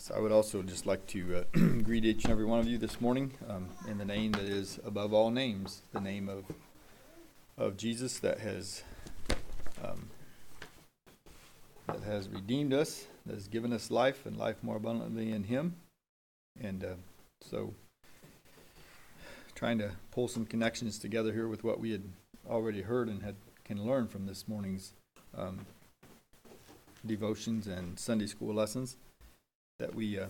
So I would also just like to uh, greet each and every one of you this morning um, in the name that is above all names, the name of of Jesus that has um, that has redeemed us, that has given us life and life more abundantly in Him, and uh, so trying to pull some connections together here with what we had already heard and had can learn from this morning's um, devotions and Sunday school lessons that we uh,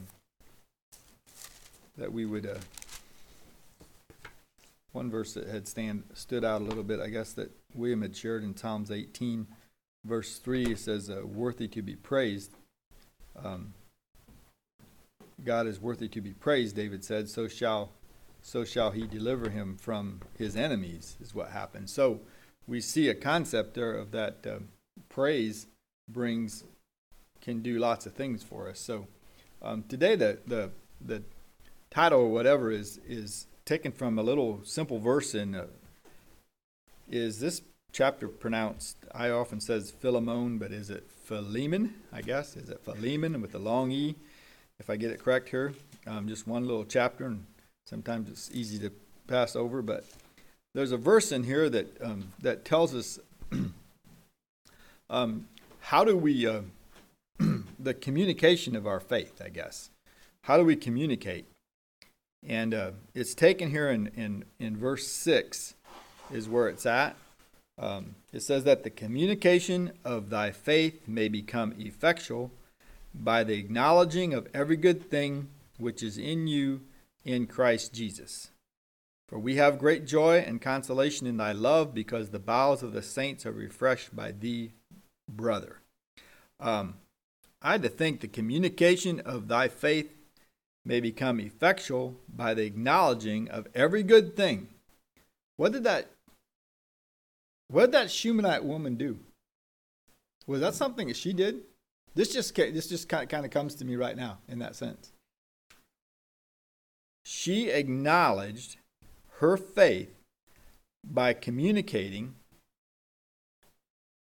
that we would uh, one verse that had stand stood out a little bit, I guess that William had shared in Psalms 18, verse three, It says, uh, "Worthy to be praised." Um, God is worthy to be praised, David said. So shall, so shall He deliver him from his enemies. Is what happened. So we see a concept there of that uh, praise brings can do lots of things for us. So um, today, the, the the title or whatever is is taken from a little simple verse in. Uh, is this chapter pronounced? I often says Philemon, but is it Philemon? I guess is it Philemon with the long e? If I get it correct here, um, just one little chapter, and sometimes it's easy to pass over. But there's a verse in here that um, that tells us um, how do we uh, the communication of our faith, I guess. How do we communicate? And uh, it's taken here in, in, in verse 6 is where it's at. Um, it says that the communication of thy faith may become effectual by the acknowledging of every good thing which is in you in Christ Jesus. For we have great joy and consolation in thy love, because the bowels of the saints are refreshed by thee, brother. Um, I had to think the communication of thy faith may become effectual by the acknowledging of every good thing. What did that what did that Shunammite woman do? Was that something that she did? This just this just kind of comes to me right now in that sense. She acknowledged her faith by communicating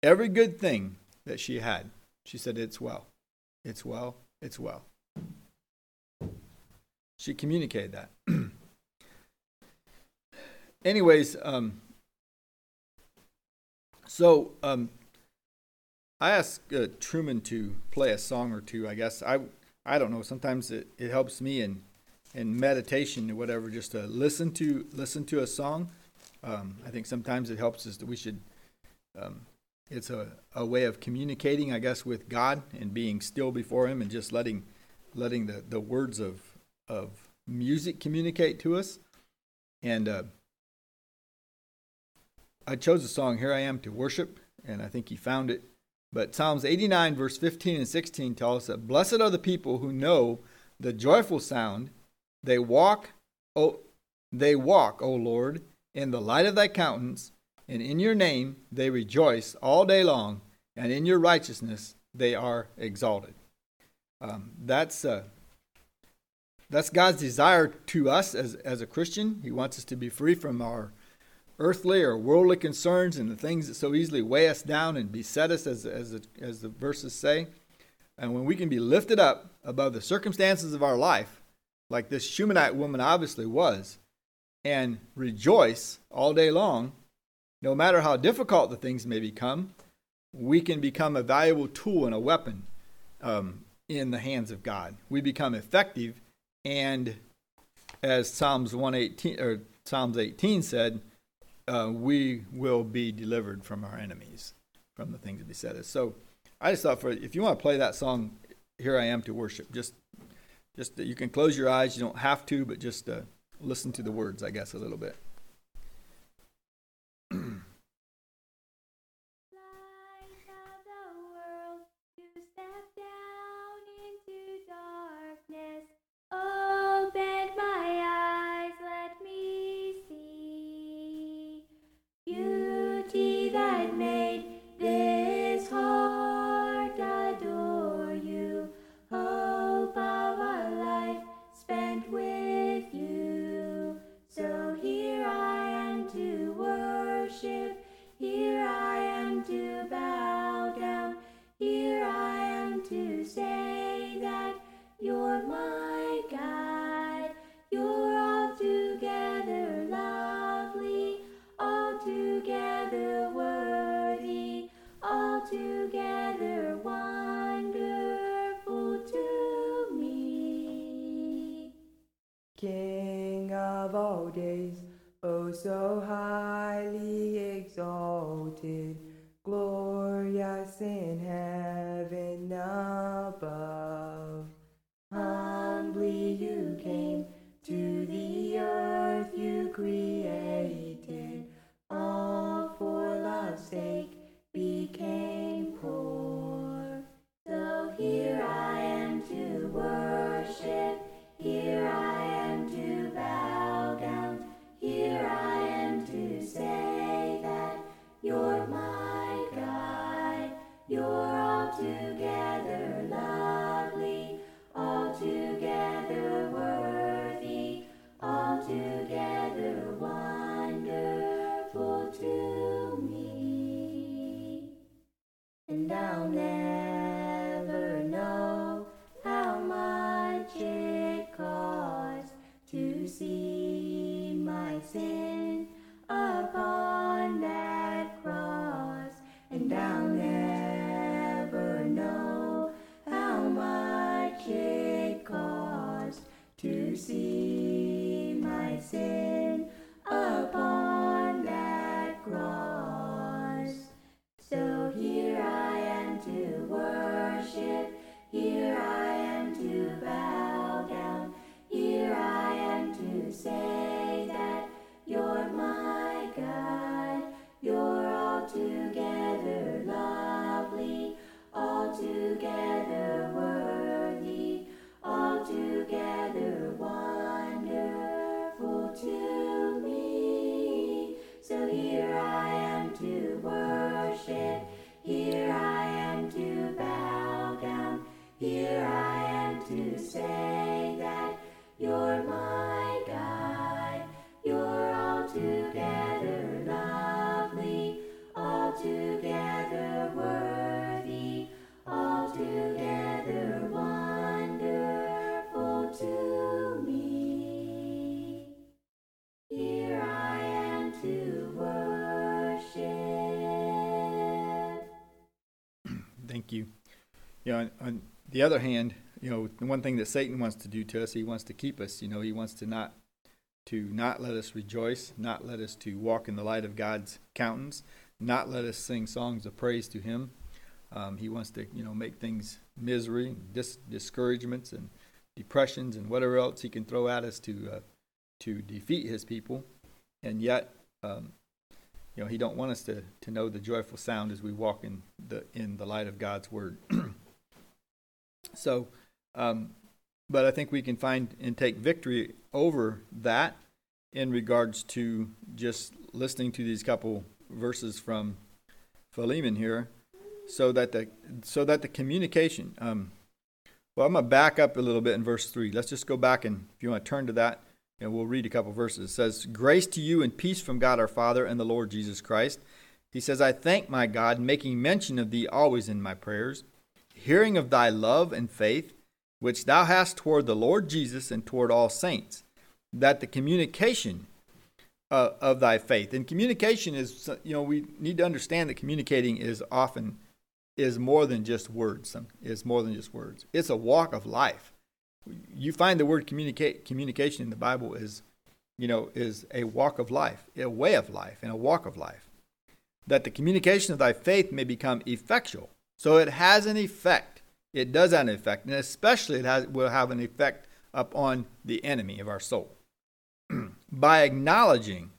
every good thing that she had. She said, It's well. It's well. It's well. She communicated that. Anyways, um, so um, I asked uh, Truman to play a song or two. I guess I I don't know. Sometimes it, it helps me in in meditation or whatever just to listen to listen to a song. Um, I think sometimes it helps us that we should um, it's a, a way of communicating, I guess, with God and being still before Him and just letting letting the, the words of of music communicate to us. And uh, I chose a song, Here I Am to Worship, and I think he found it. But Psalms 89, verse 15 and 16 tell us that blessed are the people who know the joyful sound. They walk, oh, they walk, O Lord, in the light of thy countenance and in your name they rejoice all day long, and in your righteousness they are exalted. Um, that's uh, that's God's desire to us as as a Christian. He wants us to be free from our earthly or worldly concerns and the things that so easily weigh us down and beset us, as as the, as the verses say. And when we can be lifted up above the circumstances of our life, like this Shumanite woman obviously was, and rejoice all day long no matter how difficult the things may become, we can become a valuable tool and a weapon um, in the hands of God. We become effective, and as Psalms 118 or Psalms 18 said, uh, we will be delivered from our enemies, from the things that beset us. So, I just thought for if you want to play that song, "Here I Am to Worship," just just you can close your eyes. You don't have to, but just uh, listen to the words, I guess, a little bit. Days, oh so highly exalted, glorious in heaven above. Humbly you came to the earth you created, the other hand, you know, the one thing that Satan wants to do to us, he wants to keep us. You know, he wants to not to not let us rejoice, not let us to walk in the light of God's countenance, not let us sing songs of praise to Him. Um, he wants to, you know, make things misery, dis- discouragements, and depressions, and whatever else he can throw at us to uh, to defeat His people. And yet, um, you know, He don't want us to to know the joyful sound as we walk in the in the light of God's Word. so, um, but I think we can find and take victory over that in regards to just listening to these couple verses from Philemon here, so that the so that the communication. Um, well, I'm gonna back up a little bit in verse three. Let's just go back and if you want to turn to that, and we'll read a couple verses. It says, "Grace to you and peace from God our Father and the Lord Jesus Christ." He says, "I thank my God, making mention of thee always in my prayers, hearing of thy love and faith." which thou hast toward the Lord Jesus and toward all saints, that the communication uh, of thy faith and communication is you know we need to understand that communicating is often is more than just words is more than just words. It's a walk of life. You find the word communicate communication in the bible is you know is a walk of life a way of life and a walk of life. That the communication of thy faith may become effectual so it has an effect it does have an effect, and especially it has, will have an effect upon the enemy of our soul. By acknowledging,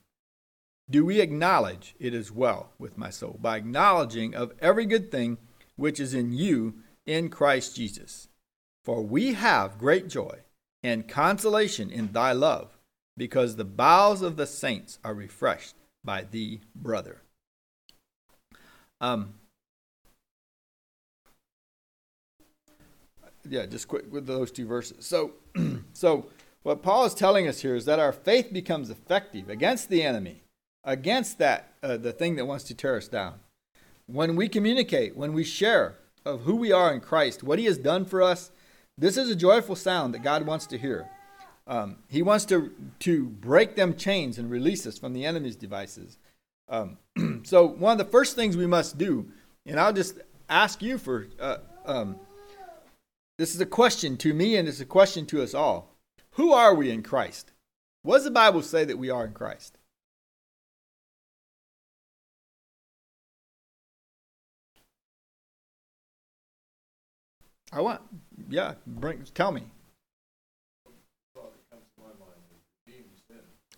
do we acknowledge it is well with my soul? By acknowledging of every good thing which is in you in Christ Jesus. For we have great joy and consolation in thy love, because the bowels of the saints are refreshed by thee, brother. Um, yeah, just quick with those two verses. So, so what Paul is telling us here is that our faith becomes effective against the enemy, against that uh, the thing that wants to tear us down. When we communicate, when we share of who we are in Christ, what He has done for us, this is a joyful sound that God wants to hear. Um, he wants to to break them chains and release us from the enemy's devices. Um, so one of the first things we must do, and I'll just ask you for uh, um, this is a question to me and it's a question to us all. Who are we in Christ? What does the Bible say that we are in Christ? I want, yeah, bring, tell me.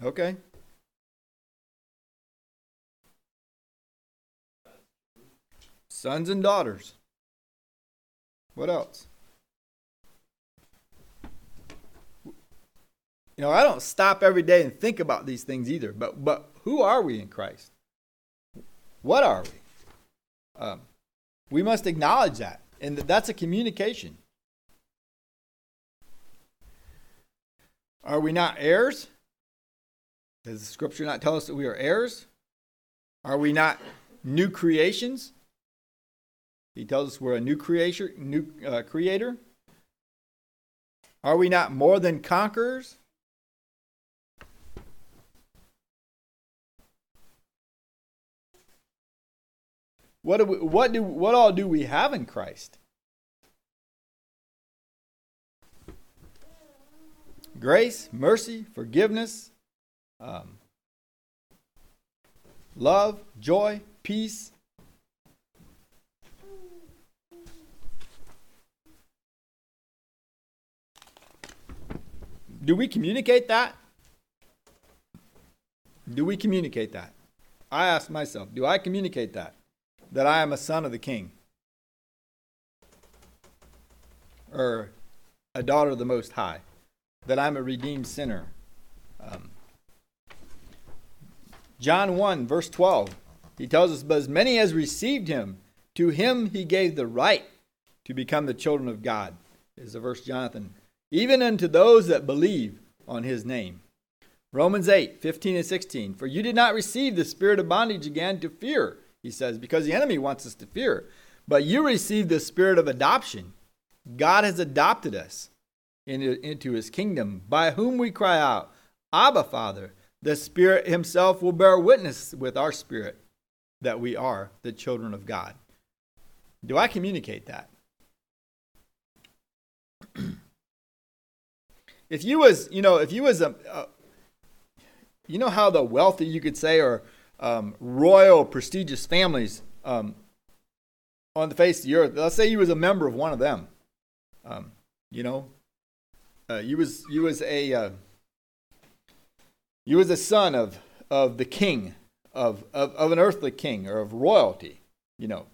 Okay. Sons and daughters. What else? You know, I don't stop every day and think about these things either. But but who are we in Christ? What are we? Um, we must acknowledge that, and that's a communication. Are we not heirs? Does the Scripture not tell us that we are heirs? Are we not new creations? He tells us we're a new creator. New uh, creator. Are we not more than conquerors? What do we, what do what all do we have in Christ? Grace, mercy, forgiveness, um, love, joy, peace. Do we communicate that? Do we communicate that? I ask myself, do I communicate that? That I am a son of the king? Or a daughter of the Most High? That I'm a redeemed sinner? Um, John 1, verse 12, he tells us, But as many as received him, to him he gave the right to become the children of God, is the verse Jonathan, even unto those that believe on his name. Romans 8, 15 and 16, For you did not receive the spirit of bondage again to fear, he says, because the enemy wants us to fear. But you received the spirit of adoption. God has adopted us into his kingdom, by whom we cry out, Abba, Father. The Spirit Himself will bear witness with our spirit that we are the children of God. Do I communicate that? if you was, you know, if you was a, a you know how the wealthy, you could say, or um, royal, prestigious families um, on the face of the earth. Let's say you was a member of one of them. Um, you know, uh, you was you was a uh, you was a son of, of the king, of, of, of an earthly king or of royalty, you know.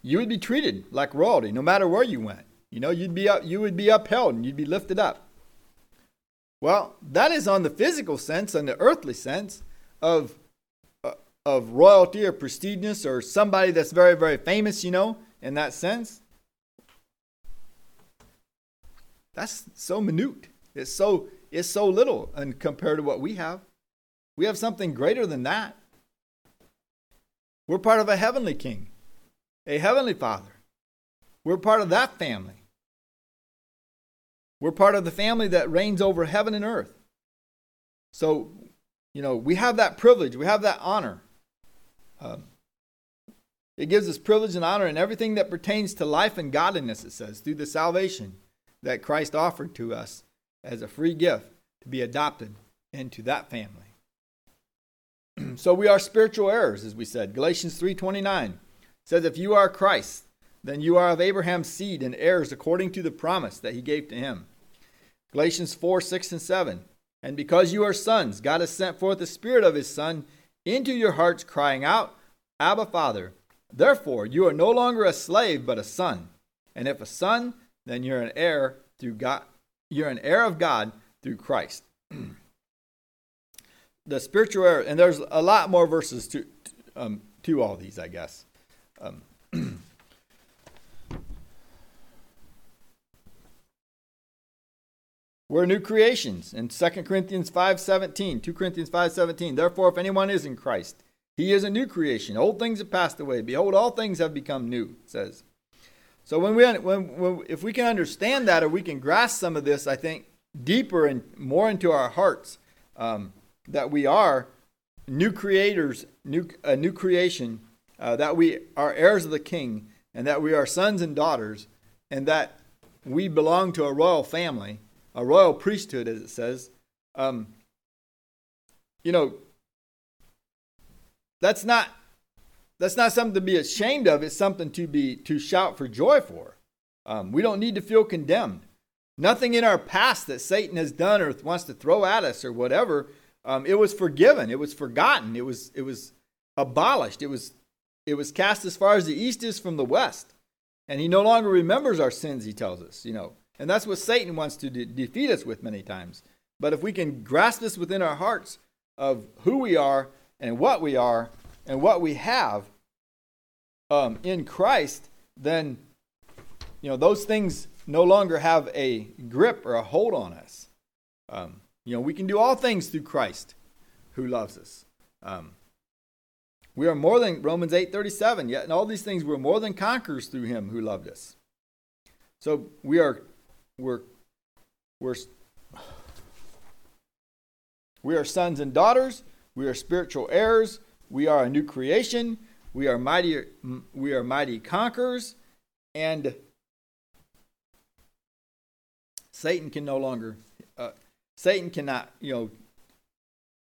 You would be treated like royalty no matter where you went. You know, you'd be up, you would be upheld and you'd be lifted up. Well, that is on the physical sense, on the earthly sense of of royalty or prestigious or somebody that's very very famous, you know, in that sense. That's so minute. It's so is so little and compared to what we have. We have something greater than that. We're part of a heavenly king, a heavenly father. We're part of that family. We're part of the family that reigns over heaven and earth. So, you know, we have that privilege, we have that honor. Um, it gives us privilege and honor in everything that pertains to life and godliness, it says, through the salvation that Christ offered to us as a free gift to be adopted into that family. so we are spiritual heirs, as we said. Galatians 3:29 says, "If you are Christ, then you are of Abraham's seed and heirs according to the promise that he gave to him." Galatians 4, 6, and 7. And because you are sons, God has sent forth the Spirit of His Son into your hearts, crying out, Abba, Father. Therefore, you are no longer a slave, but a son. And if a son, then you're an heir through God, you're an heir of God through Christ. the spiritual heir, and there's a lot more verses to um, to all these, I guess. Um, We're new creations in 2 Corinthians 5:17, 2 Corinthians 5:17. Therefore if anyone is in Christ, he is a new creation. Old things have passed away. Behold, all things have become new, says. So when we when, when if we can understand that or we can grasp some of this, I think deeper and more into our hearts um, that we are new creators, new a new creation, uh, that we are heirs of the King, and that we are sons and daughters, and that we belong to a royal family, a royal priesthood, as it says, Um, you know, that's not that's not something to be ashamed of. It's something to be to shout for joy for. Um, we don't need to feel condemned. Nothing in our past that Satan has done or wants to throw at us or whatever, um, it was forgiven. It was forgotten. It was it was abolished. It was it was cast as far as the east is from the west, and he no longer remembers our sins. He tells us, you know, and that's what Satan wants to de- defeat us with many times. But if we can grasp this within our hearts of who we are and what we are and what we have um, in Christ, then you know those things no longer have a grip or a hold on us. Um, you know, we can do all things through Christ who loves us. Um, we are more than Romans 8:37, yet in all these things we're more than conquerors through him who loved us. So we are we're we're we are sons and daughters, we are spiritual heirs, we are a new creation, we are mighty we are mighty conquerors and Satan can no longer, uh, Satan cannot, you know,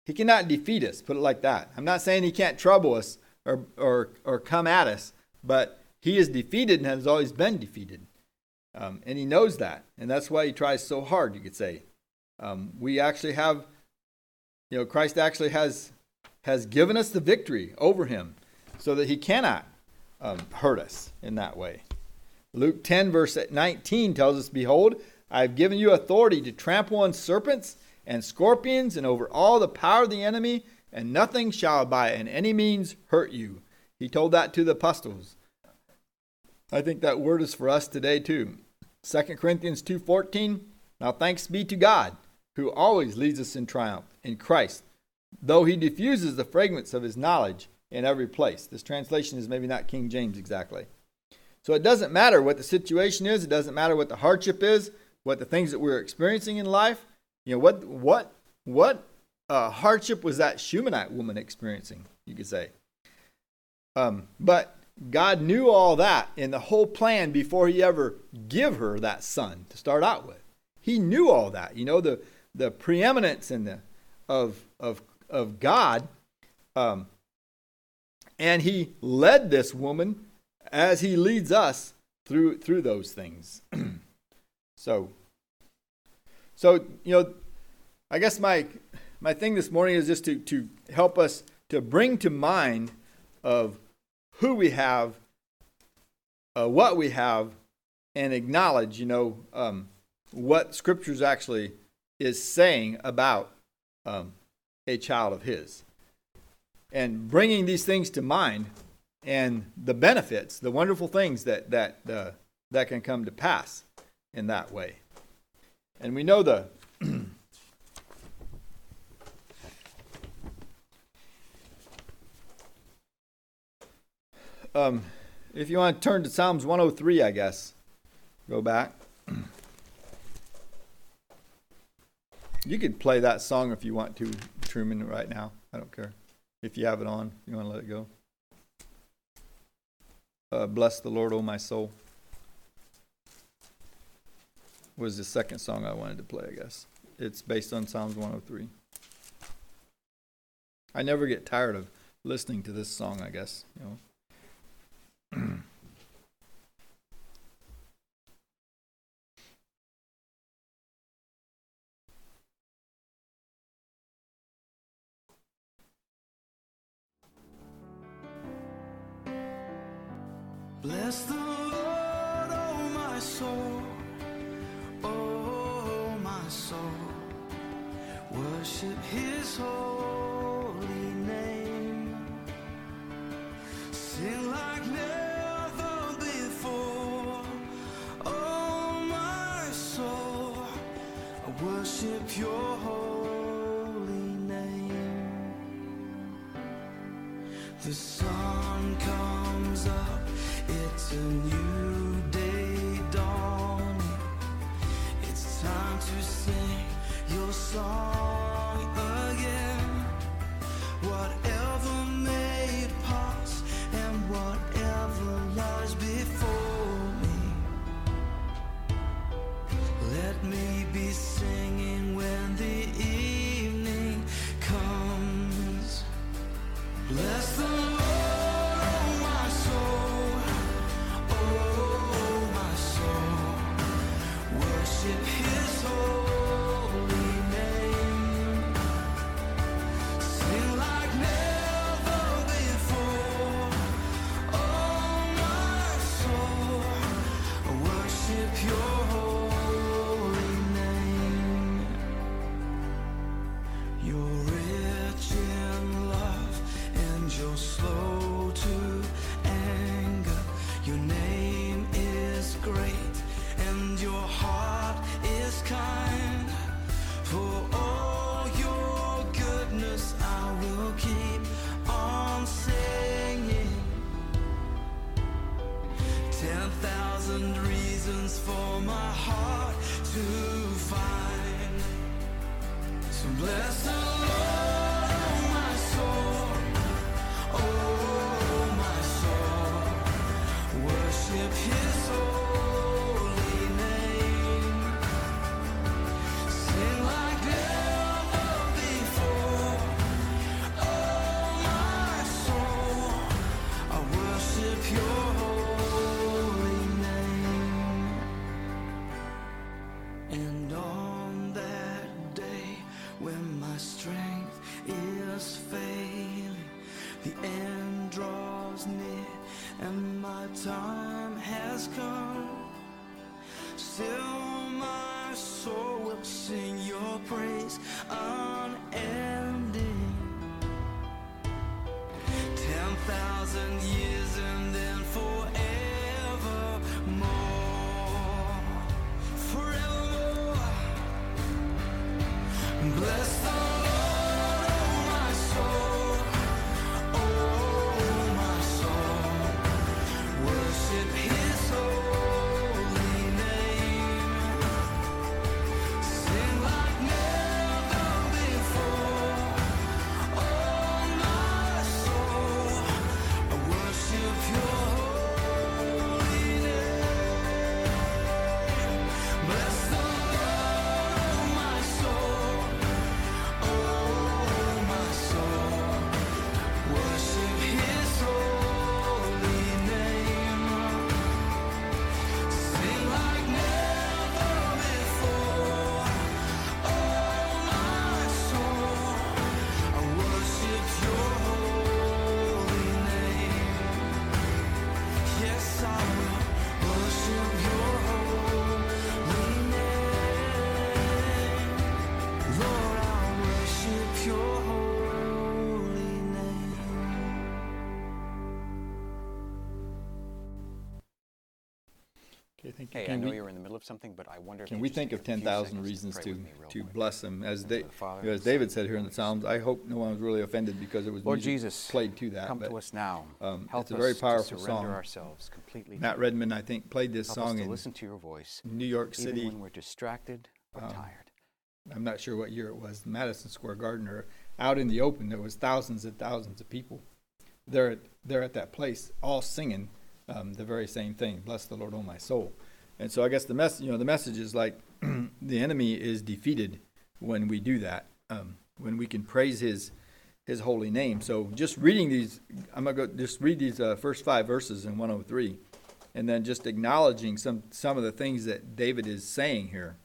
he cannot defeat us, put it like that. I'm not saying he can't trouble us or, or, or come at us, but he is defeated and has always been defeated. Um, and he knows that. And that's why he tries so hard, you could say. Um, we actually have, you know, Christ actually has, has given us the victory over him so that he cannot um, hurt us in that way. Luke 10, verse 19 tells us, Behold, I have given you authority to trample on serpents and scorpions and over all the power of the enemy, and nothing shall by any means hurt you. He told that to the apostles. I think that word is for us today too. 2 Corinthians 2:14 Now thanks be to God who always leads us in triumph in Christ though he diffuses the fragrance of his knowledge in every place. This translation is maybe not King James exactly. So it doesn't matter what the situation is, it doesn't matter what the hardship is, what the things that we're experiencing in life. You know, what what what uh, hardship was that Shunammite woman experiencing? You could say. Um, but God knew all that in the whole plan before He ever give her that son to start out with. He knew all that. You know the the preeminence and the of of of God, um, and He led this woman as He leads us through through those things. So, so you know, I guess my my thing this morning is just to to help us to bring to mind of who we have, uh, what we have, and acknowledge, you know, um, what Scriptures actually is saying about um, a child of His, and bringing these things to mind and the benefits, the wonderful things that that uh, that can come to pass in that way. And we know the um, if you want to turn to Psalms 103, I guess, go back. You could play that song if you want to, Truman, right now. I don't care. If you have it on, you want to let it go. Uh, Bless the Lord, O my soul was the second song I wanted to play, I guess. It's based on Psalms 103. I never get tired of listening to this song, I guess, you know. I know we- you're in the middle of something, but I wonder Can we think of 10,000 reasons pray to, with me real to bless him? As, In the da- the Father, you know, as David said here in the and the Holy Psalms, I hope no one was really offended because it was Lord Jesus, played to that. come but to us now. um, Help it's a very powerful to surrender song. ourselves completely. Matt. Redman, I think, played this Help song in listen to your voice, New York City. even when we're distracted or um, tired. I'm not sure what year it was, Madison Square Garden or out in the open. There was thousands and thousands of people there at, there at that place, all singing um, the very same thing. Bless the Lord, oh my soul. And so I guess the mess, you know, the message is like the enemy is defeated when we do that. Um, when we can praise His His holy name. So just reading these, I'm gonna go just read these uh, first five verses in 103, and then just acknowledging some some of the things that David is saying here.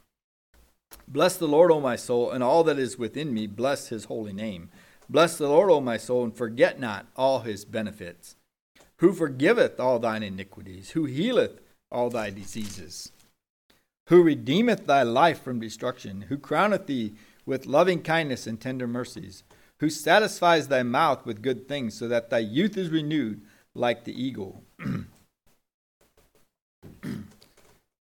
Bless the Lord, O my soul, and all that is within me, bless his holy name. Bless the Lord, O my soul, and forget not all his benefits. Who forgiveth all thine iniquities, who healeth all thy diseases, who redeemeth thy life from destruction, who crowneth thee with loving kindness and tender mercies, who satisfies thy mouth with good things, so that thy youth is renewed like the eagle.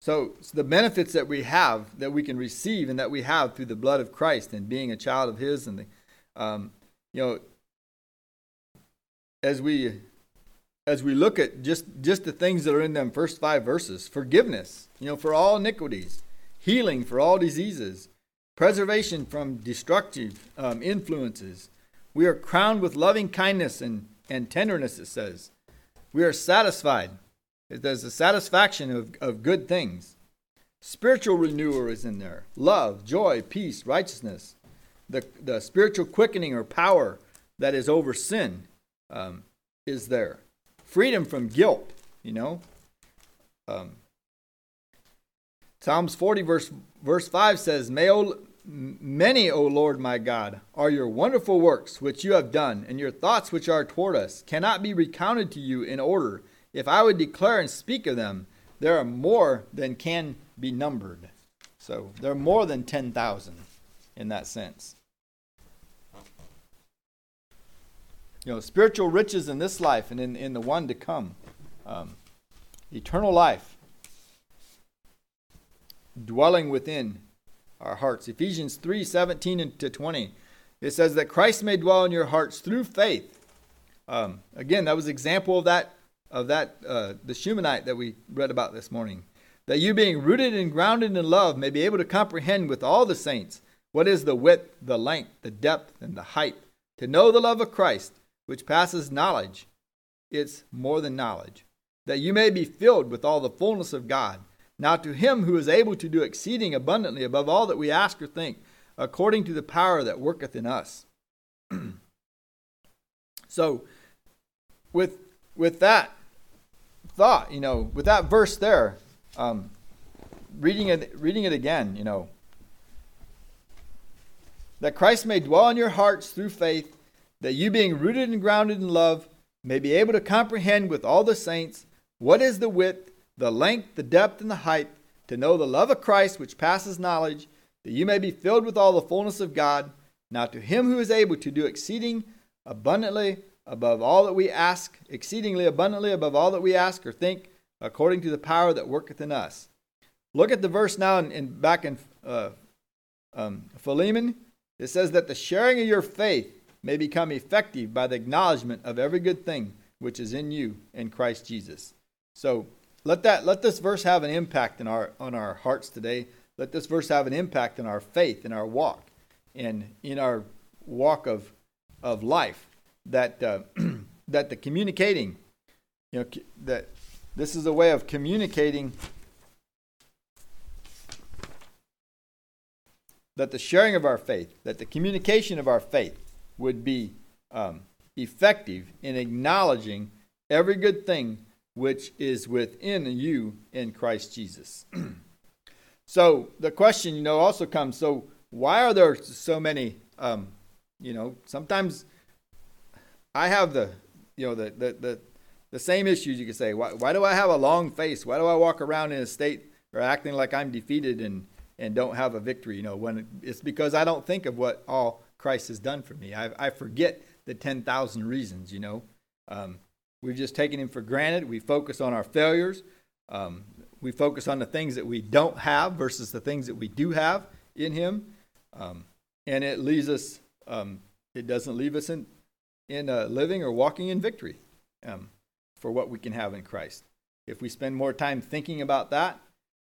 So, so the benefits that we have, that we can receive, and that we have through the blood of Christ and being a child of His, and the, um, you know, as we as we look at just just the things that are in them first five verses, forgiveness, you know, for all iniquities, healing for all diseases, preservation from destructive um, influences. We are crowned with loving kindness and and tenderness. It says, we are satisfied. There's a satisfaction of, of good things. Spiritual renewer is in there. Love, joy, peace, righteousness. The, the spiritual quickening or power that is over sin um, is there. Freedom from guilt, you know. Um, Psalms 40, verse, verse 5 says, May o, Many, O Lord my God, are your wonderful works which you have done, and your thoughts which are toward us cannot be recounted to you in order. If I would declare and speak of them, there are more than can be numbered. So there are more than 10,000 in that sense. You know, spiritual riches in this life and in, in the one to come. Um, eternal life dwelling within our hearts. Ephesians 3 17 to 20. It says that Christ may dwell in your hearts through faith. Um, again, that was example of that of that uh, the Shumanite that we read about this morning. That you being rooted and grounded in love may be able to comprehend with all the saints what is the width, the length, the depth, and the height, to know the love of Christ, which passes knowledge. It's more than knowledge. That you may be filled with all the fullness of God. Now to him who is able to do exceeding abundantly above all that we ask or think, according to the power that worketh in us. so with with that thought, you know, with that verse there, um, reading it reading it again, you know, that Christ may dwell in your hearts through faith, that you being rooted and grounded in love may be able to comprehend with all the saints what is the width, the length, the depth, and the height, to know the love of Christ which passes knowledge, that you may be filled with all the fullness of God. Now to him who is able to do exceeding abundantly above all that we ask, exceedingly abundantly above all that we ask or think, according to the power that worketh in us. Look at the verse now in, in back in uh, um, Philemon. It says that the sharing of your faith may become effective by the acknowledgement of every good thing which is in you in Christ Jesus. So let that let this verse have an impact in our on our hearts today. Let this verse have an impact in our faith, in our walk, and in our walk of of life. That uh, that the communicating, you know, that this is a way of communicating. That the sharing of our faith, that the communication of our faith would be um, effective in acknowledging every good thing which is within you in Christ Jesus. so the question, you know, also comes so why are there so many, um, you know, sometimes I have the, you know, the, the, the, the same issues you could say. Why, why do I have a long face? Why do I walk around in a state or acting like I'm defeated and, and don't have a victory? You know, when it's because I don't think of what all Christ has done for me. I, I forget the 10,000 reasons, you know. Um, we've just taken him for granted. We focus on our failures. Um, we focus on the things that we don't have versus the things that we do have in him. Um, and it leaves us, um, it doesn't leave us in, in uh, living or walking in victory um, for what we can have in Christ. If we spend more time thinking about that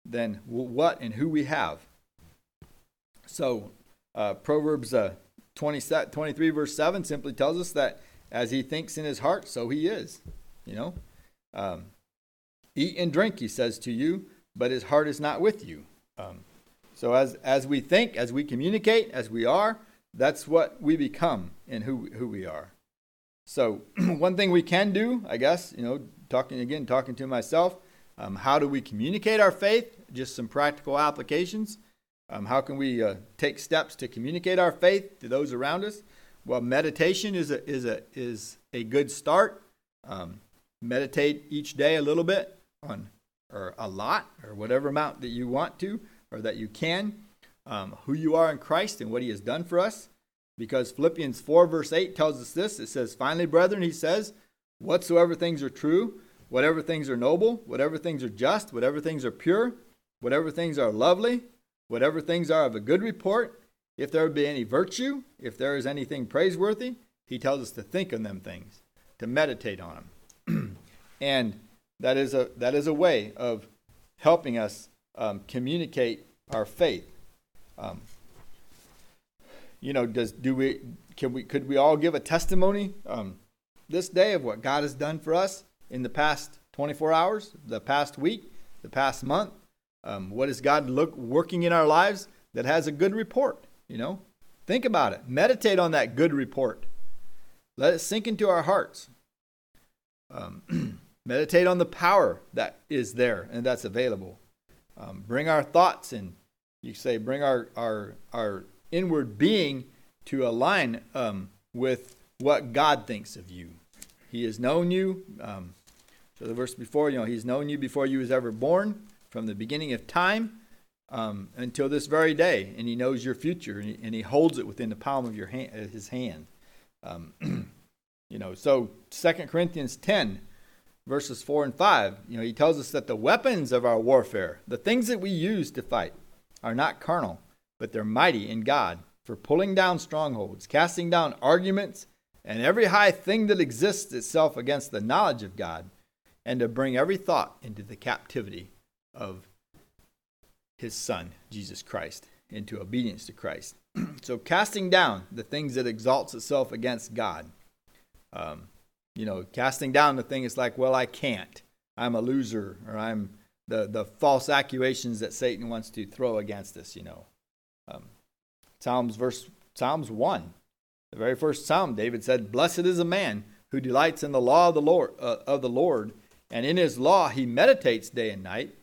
than what and who we have. So, uh, Proverbs uh, 20, 23 verse 7 simply tells us that as he thinks in his heart, so he is. You know, um, eat and drink, he says to you, but his heart is not with you. Um, so as as we think, as we communicate, as we are, that's what we become and who who we are. So one thing we can do, I guess, you know, talking again, talking to myself, um, how do we communicate our faith? Just some practical applications. Um, how can we uh, take steps to communicate our faith to those around us? Well, meditation is a is a is a good start. Um, meditate each day a little bit on, or a lot, or whatever amount that you want to, or that you can, um, who you are in Christ and what He has done for us. Because Philippians four verse eight tells us this. It says, "Finally, brethren," He says, "whatsoever things are true, whatever things are noble, whatever things are just, whatever things are pure, whatever things are lovely." Whatever things are of a good report, if there be any virtue, if there is anything praiseworthy, he tells us to think on them things, to meditate on them. and that is a that is a way of helping us um, communicate our faith. Um, you know, does do we can we could we all give a testimony um, this day of what God has done for us in the past 24 hours, the past week, the past month? Um, what is God look working in our lives that has a good report? You know, think about it. Meditate on that good report. Let it sink into our hearts. Um, meditate on the power that is there and that's available. Um, bring our thoughts and you say bring our our our inward being to align um, with what God thinks of you. He has known you. Um, So the verse before, you know, he's known you before you was ever born, from the beginning of time um, until this very day, and he knows your future, and he, and he holds it within the palm of your hand, uh, his hand. Um, you know, so Second Corinthians ten, verses four and five, you know, he tells us that the weapons of our warfare, the things that we use to fight, are not carnal, but they're mighty in God for pulling down strongholds, casting down arguments, and every high thing that exists itself against the knowledge of God, and to bring every thought into the captivity of his Son, Jesus Christ, into obedience to Christ. so casting down the things that exalts itself against God. Um, you know, casting down the thing is like, well, I can't. I'm a loser, or I'm the, the false accusations that Satan wants to throw against us, you know. Um, Psalms verse Psalms 1. The very first psalm David said, "Blessed is a man who delights in the law of the Lord uh, of the Lord, and in his law he meditates day and night.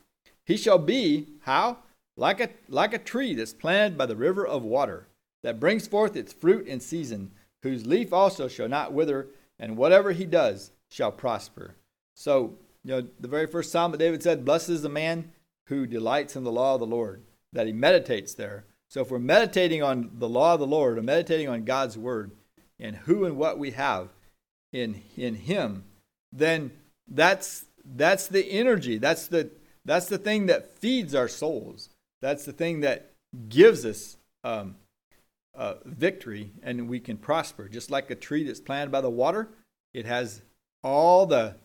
He shall be how? Like a like a tree that's planted by the river of water, that brings forth its fruit in season, whose leaf also shall not wither, and whatever he does shall prosper." So, you know, the very first psalm that David said, "Blessed is the man who delights in the law of the Lord, that he meditates there." So if we're meditating on the law of the Lord or meditating on God's word and who and what we have in in him, then that's that's the energy. That's the that's the thing that feeds our souls. That's the thing that gives us um, uh, victory and we can prosper. Just like a tree that's planted by the water, it has all the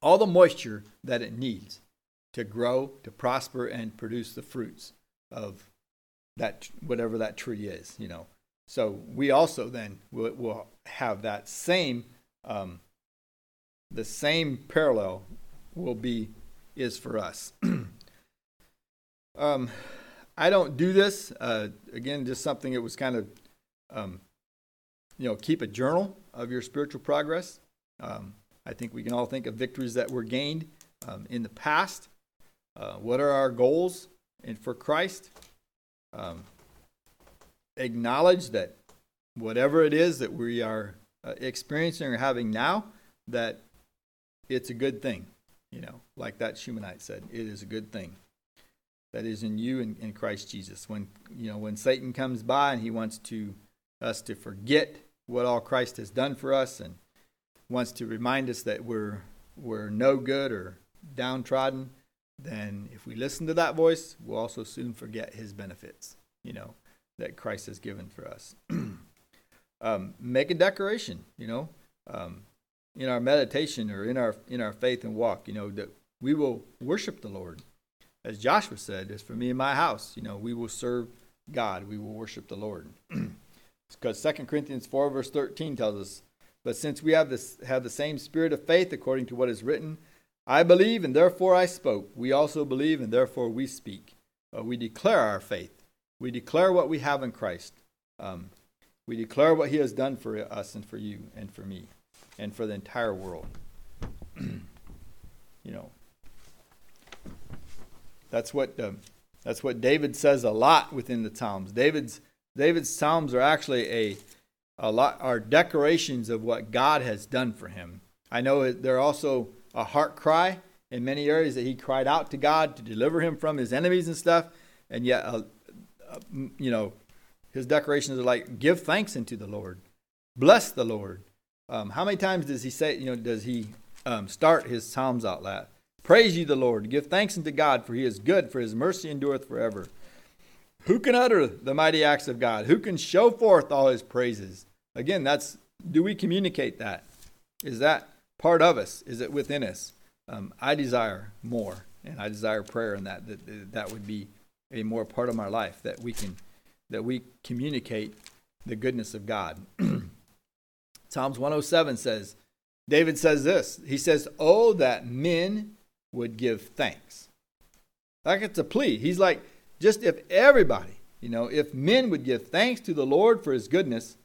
all the moisture that it needs to grow, to prosper, and produce the fruits of that whatever that tree is, you know. So we also then will, will have that same, um, the same parallel will be is for us. um, I don't do this uh, again. Just something that was kind of, um, you know, keep a journal of your spiritual progress. Um, I think we can all think of victories that were gained um, in the past. Uh, what are our goals and for Christ? um, acknowledge that whatever it is that we are uh, experiencing or having now, that it's a good thing. You know, like that Shunammite said, it is a good thing that is in you and in Christ Jesus. When you know when Satan comes by and he wants to us to forget what all Christ has done for us and wants to remind us that we're we're no good or downtrodden, then if we listen to that voice, we'll also soon forget his benefits, you know, that Christ has given for us. um, make a declaration, you know, um, in our meditation or in our in our faith and walk, you know, that we will worship the Lord. As Joshua said, as for me and my house, you know, we will serve God, we will worship the Lord. because 2 Corinthians 4 verse 13 tells us, but since we have this have the same spirit of faith according to what is written, I believe and therefore I spoke. We also believe and therefore we speak. Uh, we declare our faith. We declare what we have in Christ. Um, we declare what He has done for us and for you and for me and for the entire world. you know, that's what um, that's what David says a lot within the Psalms. David's David's Psalms are actually a a lot are decorations of what God has done for him. I know they're also a heart cry in many areas that he cried out to God to deliver him from his enemies and stuff. And yet, uh, uh, you know, his decorations are like, give thanks unto the Lord, bless the Lord. Um, how many times does he say, you know, does he um, start his Psalms out loud? Praise ye the Lord, give thanks unto God, for he is good, for his mercy endureth forever. Who can utter the mighty acts of God? Who can show forth all his praises? Again, that's do we communicate that? Is that part of us? Is it within us? Um, I desire more, and I desire prayer, and that, that that would be a more part of my life that we can that we communicate the goodness of God. Psalms 107 says, David says this. He says, "Oh that men would give thanks." Like it's a plea. He's like, just if everybody, you know, if men would give thanks to the Lord for his goodness,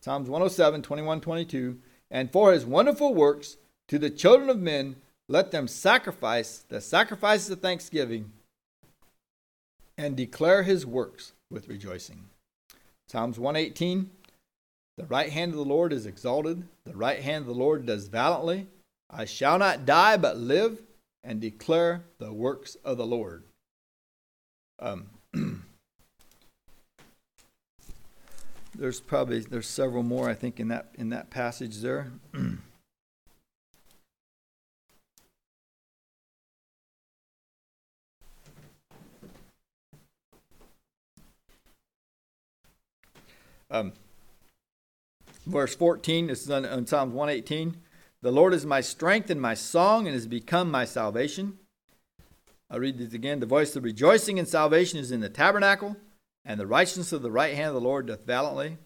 Psalms 107, 21, 22, and for his wonderful works to the children of men, let them sacrifice the sacrifices of thanksgiving and declare his works with rejoicing. Psalms 118, the right hand of the Lord is exalted, the right hand of the Lord does valiantly. I shall not die but live and declare the works of the Lord. Um, there's probably there's several more I think in that in that passage there. um, verse 14, this is on, on Psalms 118. The Lord is my strength and my song and has become my salvation. I'll read this again. The voice of rejoicing and salvation is in the tabernacle, and the righteousness of the right hand of the Lord doth valiantly.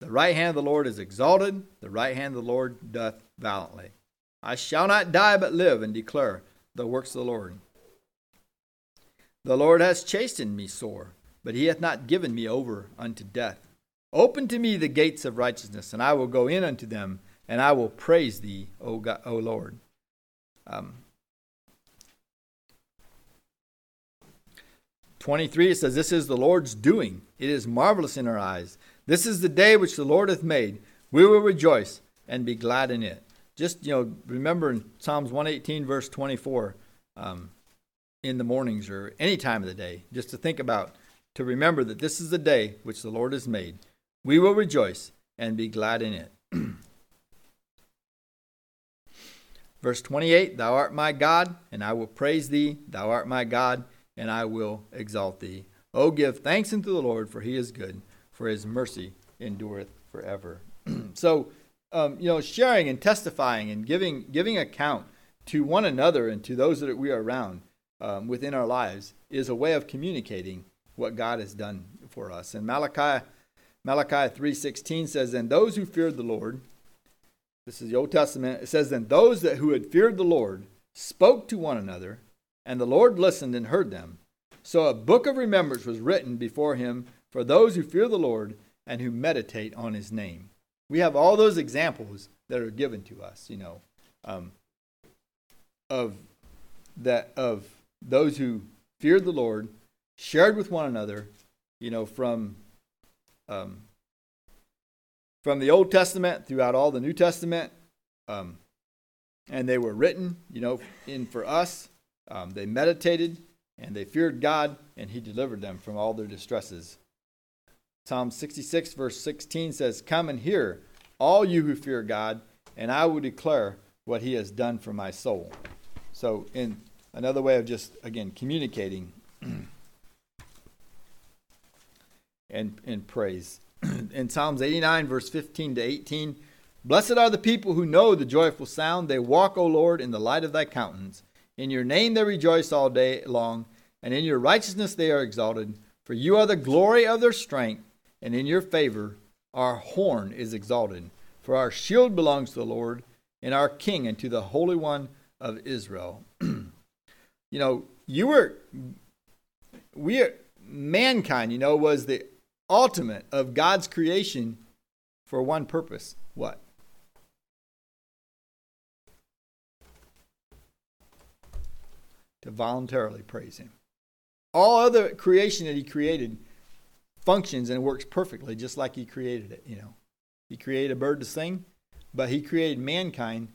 The right hand of the Lord is exalted, the right hand of the Lord doth valiantly. I shall not die but live and declare the works of the Lord. The Lord has chastened me sore, but he hath not given me over unto death. Open to me the gates of righteousness, and I will go in unto them, and I will praise thee, O, God, o Lord. Um, 23 it says, This is the Lord's doing. It is marvelous in our eyes. This is the day which the Lord hath made. We will rejoice and be glad in it. Just, you know, remember in Psalms 118, verse 24, um, in the mornings or any time of the day, just to think about, to remember that this is the day which the Lord has made. We will rejoice and be glad in it. Verse 28 Thou art my God, and I will praise thee. Thou art my God, and I will exalt thee. O give thanks unto the Lord, for he is good, for his mercy endureth forever. so, um, you know, sharing and testifying and giving, giving account to one another and to those that we are around um, within our lives is a way of communicating what God has done for us. And Malachi Malachi 3:16 says, "And those who feared the Lord, this is the Old Testament, it says, "Then those that who had feared the Lord spoke to one another, and the Lord listened and heard them. So a book of remembrance was written before him for those who fear the Lord and who meditate on his name." We have all those examples that are given to us, you know, um, of that of those who feared the Lord, shared with one another, you know, from um, from the Old Testament throughout all the New Testament, um, and they were written, you know, in for us. Um, they meditated and they feared God, and He delivered them from all their distresses. Psalm 66, verse 16 says, Come and hear, all you who fear God, and I will declare what He has done for my soul. So, in another way of just, again, communicating and, and praise. in Psalms 89, verse 15 to 18, Blessed are the people who know the joyful sound. They walk, O Lord, in the light of thy countenance. In your name they rejoice all day long, and in your righteousness they are exalted. For you are the glory of their strength, and in your favor our horn is exalted. For our shield belongs to the Lord, and our King, and to the Holy One of Israel. you know, you were, we are, mankind, you know, was the ultimate of God's creation for one purpose. What? To voluntarily praise Him. All other creation that He created functions and works perfectly just like He created it, you know. He created a bird to sing, but He created mankind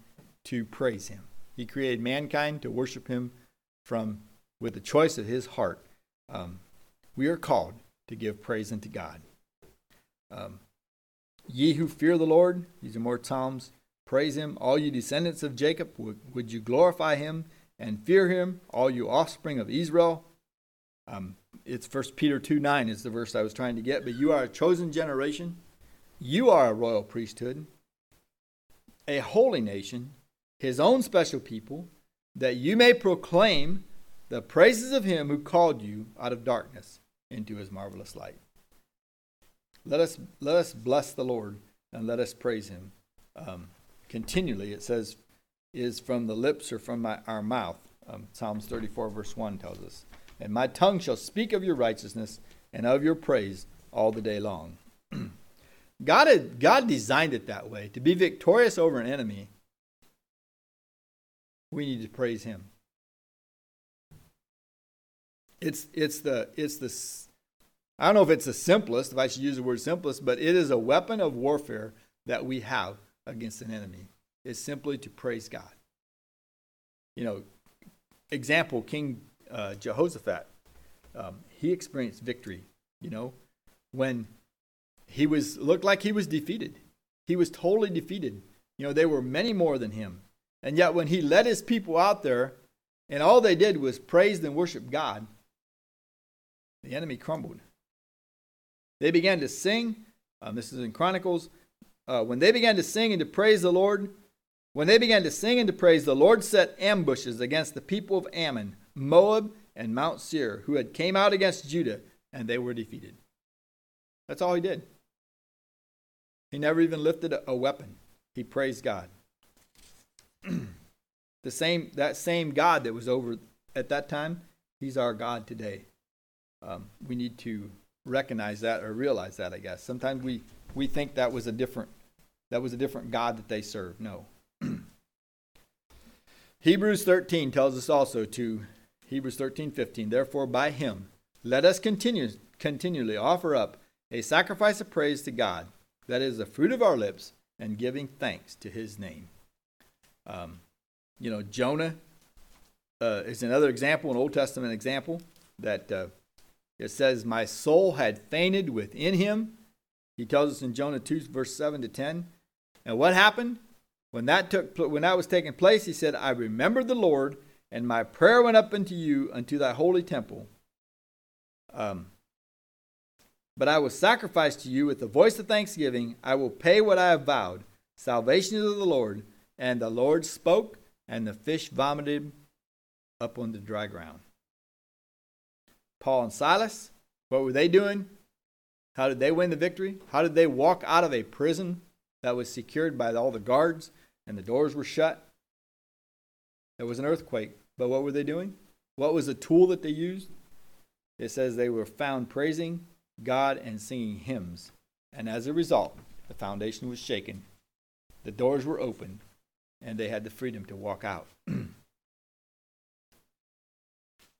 to praise Him. He created mankind to worship Him from with the choice of His heart. Um, we are called to give praise unto God. Um, ye who fear the Lord, these are more Psalms, praise him. All you descendants of Jacob, would, would you glorify him and fear him, all you offspring of Israel? Um, it's First Peter 2 9 is the verse I was trying to get, but you are a chosen generation. You are a royal priesthood, a holy nation, his own special people, that you may proclaim the praises of him who called you out of darkness into his marvelous light. Let us, let us bless the Lord and let us praise him um, continually. It says, is from the lips or from my, our mouth. Um, Psalms 34, verse 1 tells us. And my tongue shall speak of your righteousness and of your praise all the day long. God, had, God designed it that way. To be victorious over an enemy, we need to praise him. It's, it's the, it's the, I don't know if it's the simplest, if I should use the word simplest, but it is a weapon of warfare that we have against an enemy. It's simply to praise God. you know, example, King uh, Jehoshaphat, um, he experienced victory, you know, when he was looked like he was defeated. He was totally defeated. You know, there were many more than him. And yet when he led his people out there and all they did was praise and worship God, the enemy crumbled. They began to sing. Um, this is in Chronicles. Uh, when they began to sing and to praise the Lord, when they began to sing and to praise, the Lord set ambushes against the people of Ammon, Moab, and Mount Seir, who had came out against Judah, and they were defeated. That's all he did. He never even lifted a, a weapon. He praised God. the same that same God that was over at that time, he's our God today. Um, we need to recognize that or realize that. I guess sometimes we we think that was a different that was a different God that they served. No. Hebrews 13 tells us also to Hebrews 13, 15. Therefore, by him, let us continue, continually offer up a sacrifice of praise to God, that is the fruit of our lips, and giving thanks to his name. Um, you know, Jonah uh, is another example, an Old Testament example, that uh, it says, My soul had fainted within him. He tells us in Jonah 2, verse 7 to 10. And what happened? When that took when that was taking place, he said, I remembered the Lord, and my prayer went up unto you unto thy holy temple. Um, but I will sacrifice to you with the voice of thanksgiving. I will pay what I have vowed. Salvation is of the Lord. And the Lord spoke, and the fish vomited up on the dry ground. Paul and Silas, what were they doing? How did they win the victory? How did they walk out of a prison that was secured by all the guards and the doors were shut? There was an earthquake. But what were they doing? What was the tool that they used? It says they were found praising God and singing hymns. And as a result, the foundation was shaken, the doors were opened, and they had the freedom to walk out.